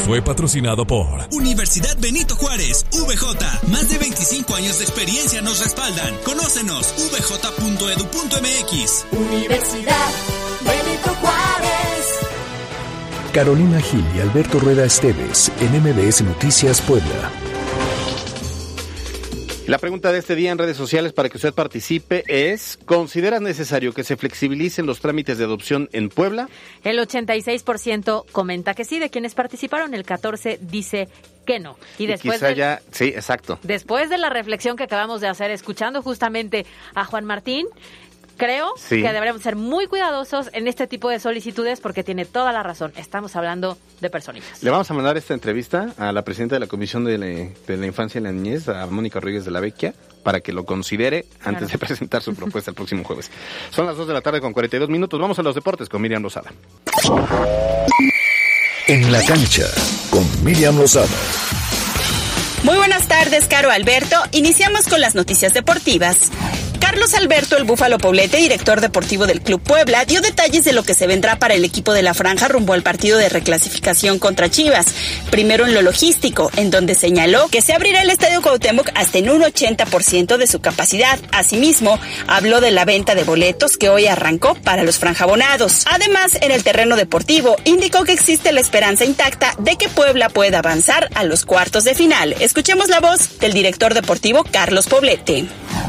O: Fue patrocinado por Universidad Benito Juárez, VJ. Más de 25 años de experiencia nos respaldan. Conócenos, vj.edu.mx.
P: Universidad Benito Juárez.
A: Carolina Gil y Alberto Rueda Esteves en MBS Noticias Puebla.
B: La pregunta de este día en redes sociales para que usted participe es, ¿considera necesario que se flexibilicen los trámites de adopción en Puebla?
C: El 86% comenta que sí, de quienes participaron, el 14% dice que no. Y después
B: quizá
C: de,
B: ya, sí, exacto.
C: después de la reflexión que acabamos de hacer, escuchando justamente a Juan Martín, creo
B: Sí.
C: que deberíamos ser muy cuidadosos en este tipo de solicitudes porque tiene toda la razón. Estamos hablando de personitas.
B: Le vamos a mandar esta entrevista a la presidenta de la Comisión de la, de la Infancia y la Niñez, a Mónica Rodríguez de la Vecchia, para que lo considere antes
C: Claro.
B: de *laughs* presentar su propuesta el próximo jueves. *laughs* Son las 2 de la tarde con 42 minutos. Vamos a los deportes con Miriam Rosada.
A: En la cancha con Miriam Lozada.
N: Muy buenas tardes, Caro Alberto. Iniciamos con las noticias deportivas. Carlos Alberto, el Búfalo Poblete, director deportivo del Club Puebla, dio detalles de lo que se vendrá para el equipo de la Franja rumbo al partido de reclasificación contra Chivas. Primero en lo logístico, en donde señaló que se abrirá el Estadio Cuauhtémoc hasta en un 80% de su capacidad. Asimismo, habló de la venta de boletos que hoy arrancó para los franjabonados. Además, en el terreno deportivo, indicó que existe la esperanza intacta de que Puebla pueda avanzar a los cuartos de final. Escuchemos la voz del director deportivo Carlos Poblete.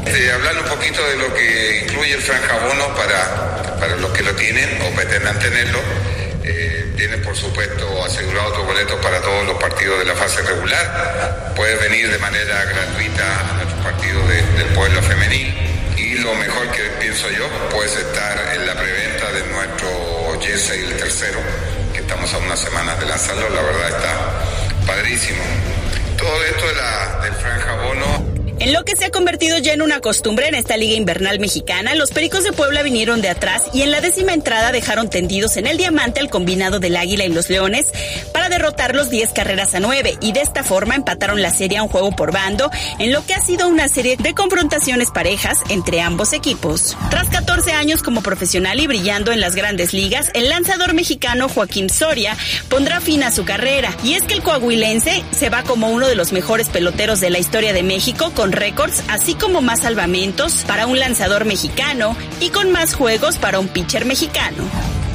R: Eh, hablando un poquito de lo que incluye el franjabono para, para los que lo tienen o pretendan tenerlo. Eh, por supuesto asegurado tu boleto para todos los partidos de la fase regular. Puedes venir de manera gratuita a nuestro partido de- del pueblo femenil. Y lo mejor que pienso yo, puedes estar en la preventa de nuestro jersey el tercero, que estamos a unas semanas de lanzarlo. La verdad está padrísimo. Todo esto de la, del franjabono
N: En lo que se ha convertido ya en una costumbre en esta liga invernal mexicana, los Pericos de Puebla vinieron de atrás y en la décima entrada dejaron tendidos en el diamante al combinado del Águila y los Leones para derrotarlos 10 carreras a 9 y de esta forma empataron la serie a un juego por bando en lo que ha sido una serie de confrontaciones parejas entre ambos equipos. Tras 14 años como profesional y brillando en las grandes ligas, el lanzador mexicano Joaquín Soria pondrá fin a su carrera y es que el coahuilense se va como uno de los mejores peloteros de la historia de México con récords, así como más salvamentos para un lanzador mexicano y con más juegos para un pitcher mexicano.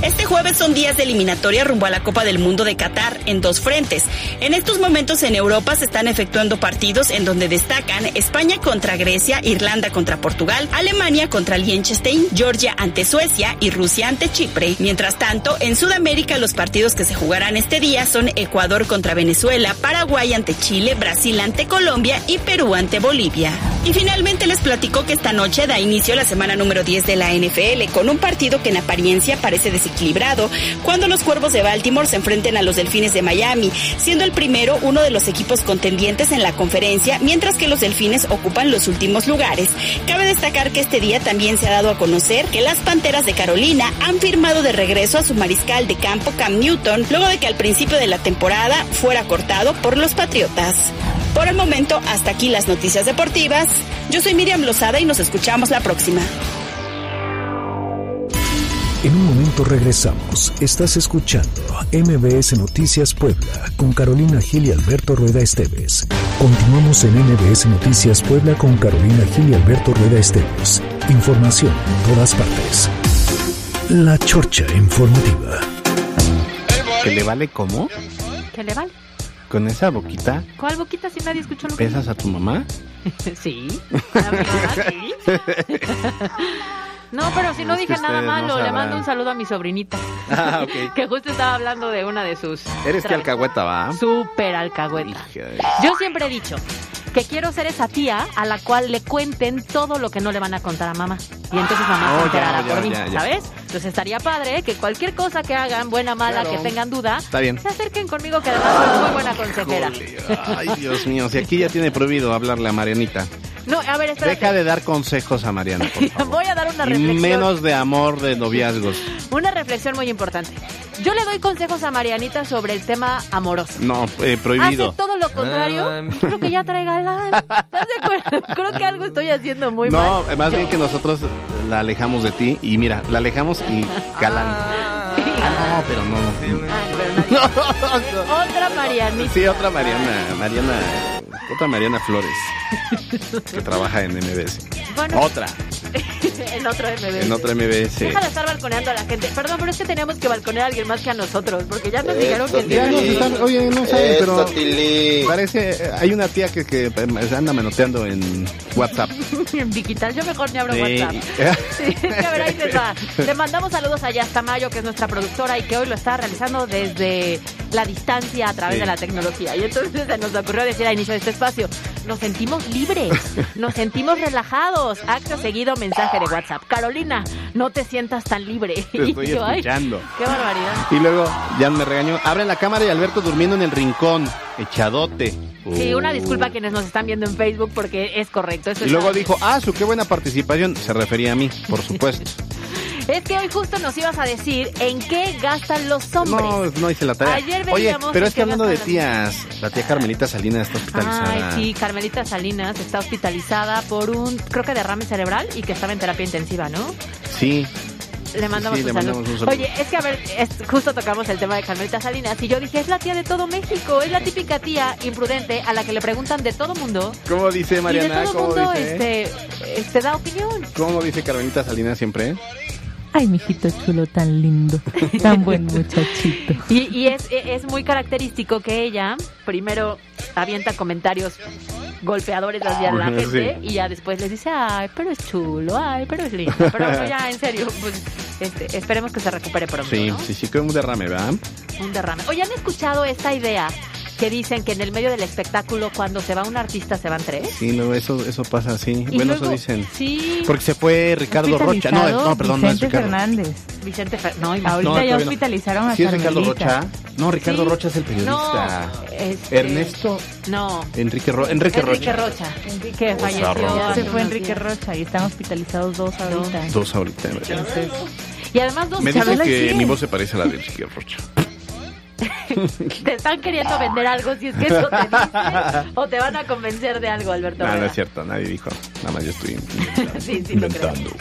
N: Este jueves son días de eliminatoria rumbo a la Copa del Mundo de Qatar en dos frentes. En estos momentos en Europa se están efectuando partidos en donde destacan España contra Grecia, Irlanda contra Portugal, Alemania contra Liechtenstein, Georgia ante Suecia y Rusia ante Chipre. Mientras tanto, en Sudamérica los partidos que se jugarán este día son Ecuador contra Venezuela, Paraguay ante Chile, Brasil ante Colombia y Perú ante Bolivia. Y finalmente les platico que esta noche da inicio la semana número 10 de la NFL con un partido que en apariencia parece desequilibrado cuando los Cuervos de Baltimore se enfrenten a los Delfines de Miami, siendo el primero uno de los equipos contendientes en la conferencia, mientras que los Delfines ocupan los últimos lugares. Cabe destacar que este día también se ha dado a conocer que las Panteras de Carolina han firmado de regreso a su mariscal de campo Cam Newton, luego de que al principio de la temporada fuera cortado por los Patriotas. Por el momento, hasta aquí las noticias deportivas. Yo soy Miriam Lozada y nos escuchamos la próxima.
A: En un momento regresamos. Estás escuchando MBS Noticias Puebla con Carolina Gil y Alberto Rueda Esteves. Continuamos en MBS Noticias Puebla con Carolina Gil y Alberto Rueda Esteves. Información en todas partes. La Chorcha Informativa.
B: ¿Que le vale cómo?
C: ¿Qué le vale?
B: Con esa boquita
C: ¿Cuál boquita si nadie escuchó lo que
B: pesas a tu mamá. *laughs*
C: Sí. La verdad, sí. *laughs* No, pero si no dije nada
B: no
C: malo, le mando un saludo a mi sobrinita. *laughs*
B: Ah, ok.
C: que justo estaba hablando de una de sus.
B: Eres que alcahueta, va.
C: Súper alcahueta. Yo siempre he dicho que quiero ser esa tía a la cual le cuenten todo lo que no le van a contar a mamá. Y entonces mamá
B: Oh,
C: se enterará
B: ya,
C: por mí,
B: ya, ya.
C: ¿sabes? Entonces estaría padre que cualquier cosa que hagan, buena, mala,
B: Claro.
C: que tengan duda,
B: Está bien.
C: se acerquen conmigo, que además soy muy buena consejera.
B: Ay, Dios mío, si aquí ya tiene prohibido hablarle a Marianita.
C: No, a ver, espérate.
B: Deja de dar consejos a Mariana, por *laughs* favor.
C: Voy a dar una
B: Y
C: reflexión.
B: menos de amor de noviazgos. *laughs*
C: Una reflexión muy importante. Yo le doy consejos a Marianita sobre el tema amoroso.
B: No, eh, prohibido.
C: Hace todo lo contrario. Creo que ya trae galán. *laughs* ¿Estás de acuerdo? Creo que algo estoy haciendo muy
B: no,
C: mal.
B: eh, más
C: Yo-
B: bien que nosotros la alejamos de ti y mira, la alejamos y galán. Ah, no, pero no.
C: Otra Marianita.
B: Sí, otra Mariana, Mariana, otra Mariana Flores, que trabaja en MBS.
C: Bueno.
B: Otra, *laughs*
C: en otro MB.
B: en otra MBS.
C: Deja de estar balconeando a la gente. Perdón, pero es que teníamos que balconear a alguien más que a nosotros, porque ya nos dijeron que
B: Ya nos están- oye, no sé, pero parece, eh, hay una tía que, que eh, anda manoteando en WhatsApp. *laughs*
C: en digital. Yo mejor ni abro
B: Sí.
C: WhatsApp. *laughs* Sí, es que a ver, ahí les va. Le mandamos saludos a Yasta Mayo, que es nuestra productora y que hoy lo está realizando desde la distancia a través
B: Sí.
C: de la tecnología. Y entonces se nos ocurrió decir a inicio de este espacio, nos sentimos libres, nos sentimos relajados. Acto seguido, mensaje de WhatsApp. Carolina, no te sientas tan libre.
B: Te *laughs*
C: Y
B: estoy
C: yo, ay,
B: escuchando.
C: qué barbaridad.
B: Y luego ya me regañó. Abren la cámara y Alberto durmiendo en el rincón, echadote.
C: Sí, una
B: Uh.
C: disculpa a quienes nos están viendo en Facebook porque es correcto. Eso
B: Y luego dijo, ah, su qué buena participación. Se refería a mí, por supuesto. *laughs*
C: Es que hoy justo nos ibas a decir en qué gastan los hombres.
B: No, no hice la tarea.
C: Ayer
B: Oye, pero es que hablando de tías, la tía Carmelita Salinas está hospitalizada.
C: Ay, sí, Carmelita Salinas está hospitalizada por un, creo que derrame cerebral y que estaba en terapia intensiva, ¿no?
B: Sí.
C: Le mandamos,
B: sí,
C: un,
B: le
C: saludo.
B: mandamos un saludo.
C: Oye, es que a ver, es- justo tocamos el tema de Carmelita Salinas y yo dije, es la tía de todo México, es la típica tía imprudente a la que le preguntan de todo mundo
B: ¿Cómo dice Mariana?
C: y de todo
B: ¿Cómo
C: mundo
B: dice?
C: este, este da opinión.
B: ¿Cómo dice Carmelita Salinas siempre?
S: Ay, mijito chulo, tan lindo, tan buen *laughs* muchachito.
C: Y, y es, es muy característico que ella primero avienta comentarios golpeadores hacia la
B: Sí.
C: gente y ya después les dice, ay, pero es chulo, ay, pero es lindo. Pero no, ya, en serio, pues este, esperemos que se recupere pronto,
B: Sí,
C: ¿no?
B: sí, sí, que un derrame, ¿verdad?
C: Un derrame. Oye, ¿han escuchado esta idea que dicen que en el medio del espectáculo cuando se va un artista se van tres?
B: Sí, no, eso, eso pasa así. Bueno,
C: luego-
B: eso dicen.
C: Sí.
B: Porque se fue Ricardo Rocha. No, no, perdón, no es
S: Vicente
B: Ricardo.
S: Fernández.
C: Vicente Fer- no,
S: Ahorita
B: No,
S: ya hospitalizaron a
B: ¿Sí es Ricardo. Rocha? No, Ricardo
C: Sí.
B: Rocha es el periodista.
C: No, este-
B: Ernesto.
C: No.
B: Enrique, Ro- Enrique,
C: Enrique
B: Rocha.
C: Rocha. Enrique
B: Rocha.
C: falleció.
B: Rocha.
S: Se fue Enrique. Rocha y están hospitalizados dos ahorita.
B: Dos ahorita.
C: Entonces, y además dos
B: Me dicen
C: ¿sabes
B: que mi voz se parece a la de Enrique Rocha. *laughs*
C: te están queriendo vender algo si es que eso te dice o te van a convencer de algo, Alberto.
B: No, no es cierto, nadie dijo. Nada más yo estoy *laughs*
C: Sí, sí, *laughs*
B: inventando.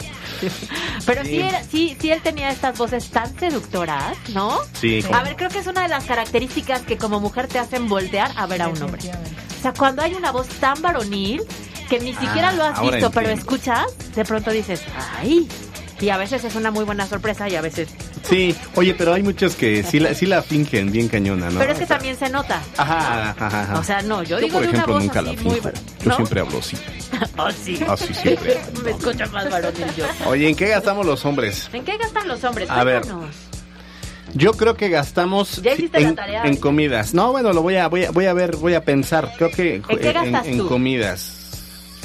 C: Pero sí, era, sí, sí él tenía estas voces tan seductoras, ¿no?
B: Sí,
C: A ver, creo que es una de las características que como mujer te hacen voltear a ver a un hombre. O sea, cuando hay una voz tan varonil que ni siquiera
B: Ah,
C: lo has visto, pero escuchas, de pronto dices, ¡ay! Y a veces es una muy buena sorpresa y a veces...
B: Sí, oye, pero hay muchos que sí la, sí la fingen bien cañona, ¿no?
C: Pero es que también se nota.
B: Ajá, ajá, ajá.
C: O sea, no, yo digo
B: por
C: de una
B: ejemplo,
C: voz
B: nunca
C: así
B: la
C: muy
B: finjo.
C: var-
B: Yo
C: ¿No?
B: siempre hablo así. *laughs*
C: Oh, sí.
B: Así siempre. *laughs*
C: Me escucho más varonil yo.
B: Oye, ¿en qué gastamos los hombres?
C: ¿En qué gastan los hombres?
B: A ver. Yo creo que gastamos
C: Ya hiciste la
B: en,
C: tarea.
B: en comidas. No, bueno, lo voy a, voy a, voy a ver, voy a pensar. Creo que
C: qué gastas
B: en
C: tú?
B: comidas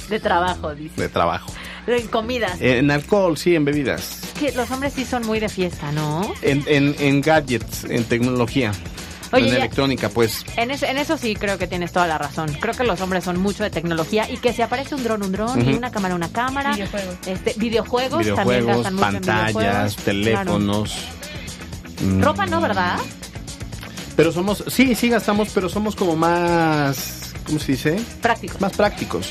C: De trabajo, dice.
B: de trabajo.
C: En comidas.
B: En alcohol, sí, en bebidas.
C: Que los hombres sí son muy de fiesta, ¿no?
B: En, en, en gadgets, en tecnología.
C: Oye,
B: en
C: ya-
B: electrónica, pues.
C: En eso, en eso sí creo que tienes toda la razón. Creo que los hombres son mucho de tecnología y que si aparece un dron, un dron y una cámara, una cámara.
S: Videojuegos.
C: Este, videojuegos, también
B: Videojuegos,
C: gastan mucho en
B: pantallas,
C: videojuegos.
B: teléfonos.
C: Claro.
B: Mm,
C: Ropa no, ¿verdad?
B: Pero somos, sí, sí gastamos, pero somos como más, ¿cómo se dice?
C: Prácticos.
B: Más prácticos.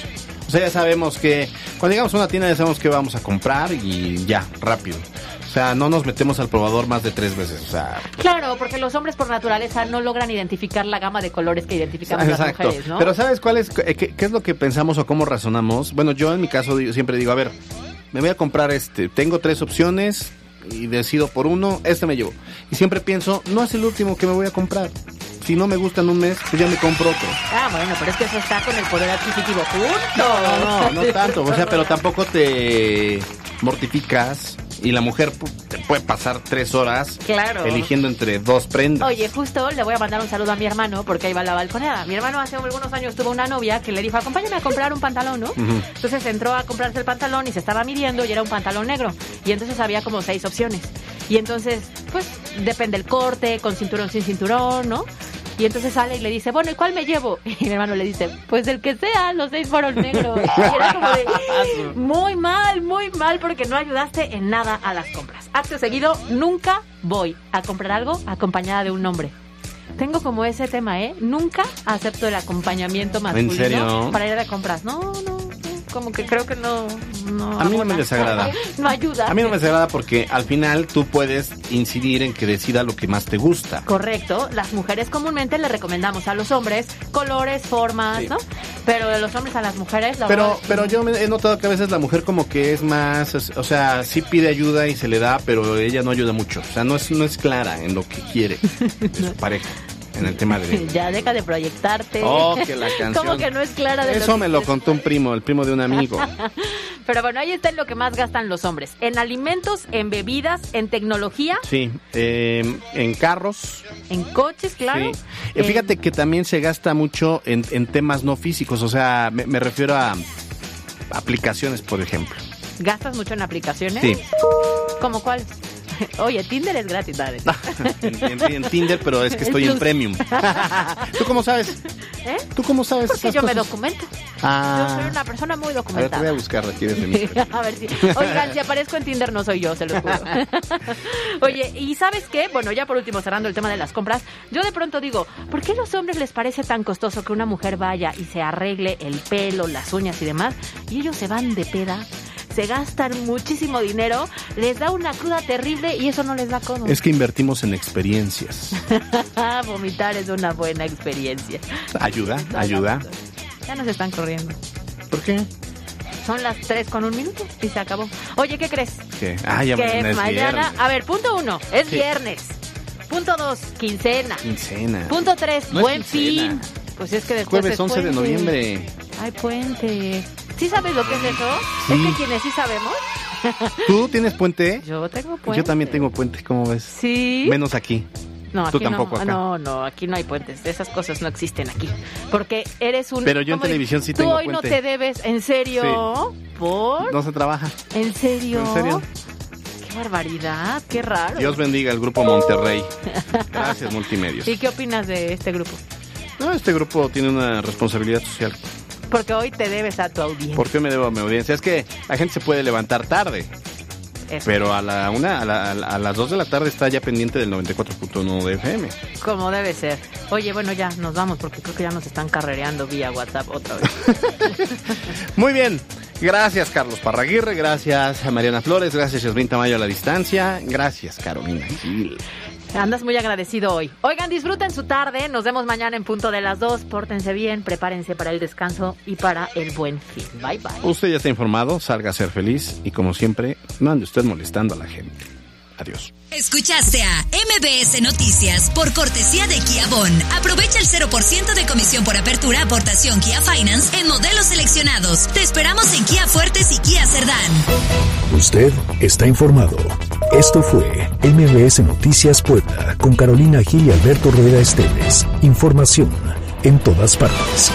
B: O sea, ya sabemos que cuando llegamos a una tienda ya sabemos que vamos a comprar y ya, rápido. O sea, no nos metemos al probador más de tres veces. O sea,
C: Claro, porque los hombres por naturaleza no logran identificar la gama de colores que identificamos las
B: exacto.
C: mujeres, ¿no?
B: Pero ¿sabes cuál es, eh, qué, qué es lo que pensamos o cómo razonamos? Bueno, yo en mi caso siempre digo, a ver, me voy a comprar este, tengo tres opciones y decido por uno, este me llevo. Y siempre pienso, no es el último que me voy a comprar. Si no me gusta en un mes, pues ya me compro otro.
C: Ah, bueno, pero es que eso está con el poder adquisitivo. ¡Punto!
B: No, no, no tanto. O sea, pero tampoco te. mortificas y la mujer pu- te puede pasar tres horas
C: Claro.
B: eligiendo entre dos prendas.
C: Oye, justo le voy a mandar un saludo a mi hermano porque ahí va la balconeada. Mi hermano hace algunos años tuvo una novia que le dijo, acompáñame a comprar un pantalón, ¿no? Entonces entró a comprarse el pantalón y se estaba midiendo y era un pantalón negro. Y entonces había como seis opciones. Y entonces, pues, depende el corte, con cinturón, sin cinturón, ¿no? Y entonces sale y le dice, bueno, ¿y cuál me llevo? *laughs* Y mi hermano le dice, pues el que sea, los seis fueron negros. Y era como de, muy mal, muy mal, porque no ayudaste en nada a las compras. Acto seguido, nunca voy a comprar algo acompañada de un hombre. Tengo como ese tema, ¿eh? Nunca acepto el acompañamiento masculino
B: serio?
C: para ir de compras. No, no, como que creo que no... no
B: A mí no me desagrada. *laughs*
C: No ayuda.
B: A mí no me desagrada porque al final tú puedes incidir en que decida lo que más te gusta.
C: Correcto, las mujeres comúnmente le recomendamos a los hombres colores, formas, ¿no? Pero de los hombres a las mujeres, la
B: Pero, pero yo me- he notado que a veces la mujer como que es más, o sea, sí pide ayuda y se le da, pero ella no ayuda mucho. O sea, no es, no es clara en lo que quiere *laughs* de su pareja, en el tema de... *laughs*
C: ya deja de proyectarte.
B: Oh, que la *laughs* canción.
C: Como que no es clara de
B: Eso
C: lo
B: me lo contó un primo, el primo de un amigo. *laughs*
C: Pero bueno, ahí está en lo que más gastan los hombres. En alimentos, en bebidas, en tecnología,
B: Sí, eh, en carros.
C: en coches, claro.
B: Sí. Eh, fíjate que también se gasta mucho en, en temas no físicos, o sea, me, me refiero a aplicaciones, por ejemplo.
C: ¿Gastas mucho en aplicaciones?
B: Sí,
C: ¿Cómo cuál? *laughs* Oye, Tinder es gratis, dale. *laughs*
B: en, en- en Tinder, pero es que
C: Es
B: estoy en premium. *laughs* ¿Tú cómo sabes?
C: ¿Eh?
B: ¿Tú cómo sabes
C: Porque
B: esas
C: yo me documento.
B: Ah.
C: Yo soy una persona muy
B: A ver, te
C: documentada.
B: voy a buscar aquí desde mi...
C: a ver si. Oigan, si aparezco en Tinder no soy yo, se los juro. Oye, ¿y sabes qué? Bueno, ya por último, cerrando el tema de las compras, yo de pronto digo, ¿por qué a los hombres les parece tan costoso que una mujer vaya y se arregle el pelo, las uñas y demás? Y ellos se van de peda, se gastan muchísimo dinero, les da una cruda terrible y eso no les da codo.
B: Es que invertimos en experiencias. *laughs*
C: Vomitar es una buena experiencia.
B: Ayuda, ayuda.
C: Ya nos están corriendo.
B: ¿Por qué?
C: Son las 3 con un minuto y se acabó. Oye, ¿qué crees?
B: ¿Qué? Ah, ya
C: que
B: mañana es
C: mañana,
B: viernes.
C: a ver, punto uno, es
B: Sí.
C: viernes. Punto dos, quincena.
B: Quincena.
C: Punto tres,
B: No
C: buen fin. Pues es que después
B: Jueves
C: es
B: 11 de noviembre.
C: Ay, puente. ¿Sí sabes lo que es eso?
B: Sí.
C: Es que quienes sí sabemos. *laughs*
B: ¿Tú tienes puente?
C: Yo tengo puente.
B: Yo también tengo puente, ¿cómo ves?
C: Sí.
B: Menos aquí.
C: No,
B: Tú
C: aquí
B: tampoco
C: no,
B: acá.
C: no, no, aquí no hay puentes. Esas cosas no existen aquí. Porque eres un.
B: Pero yo en
C: ¿cómo
B: televisión sí
C: Tú
B: tengo
C: hoy no
B: puente.
C: te debes, ¿en serio? ¿Por?
B: No se trabaja.
C: ¿En serio?
B: ¿En serio?
C: Qué barbaridad, qué raro.
B: Dios bendiga al grupo Monterrey. Gracias, *laughs* Multimedios.
C: ¿Y qué opinas de este grupo?
B: No, este grupo tiene una responsabilidad social.
C: Porque hoy te debes a tu audiencia.
B: ¿Por qué me debo a mi audiencia? Es que la gente se puede levantar tarde.
C: Eso.
B: Pero a la una, a, la- a las 2 de la tarde está ya pendiente del 94.1 de FM.
C: Como debe ser. Oye, bueno, ya nos vamos porque creo que ya nos están carrereando vía WhatsApp otra vez. *laughs*
B: Muy bien. Gracias, Carlos Parraguirre. Gracias a Mariana Flores. Gracias, Yasmin Tamayo a la distancia. Gracias, Carolina Gil.
C: Andas muy agradecido hoy. Oigan, disfruten su tarde. Nos vemos mañana en punto de las dos. Pórtense bien, prepárense para el descanso y para el buen fin. Bye bye.
B: Usted ya está informado, salga a ser feliz y como siempre, no ande usted molestando a la gente. Adiós.
D: Escuchaste a MBS Noticias por cortesía de Kia Bon. Aprovecha el 0% de comisión por apertura aportación Kia Finance en modelos seleccionados. Te esperamos en Kia Fuertes y Kia Cerdán.
A: Usted está informado. Esto fue MBS Noticias Puebla con Carolina Gil y Alberto Rueda Esteves. Información en todas partes.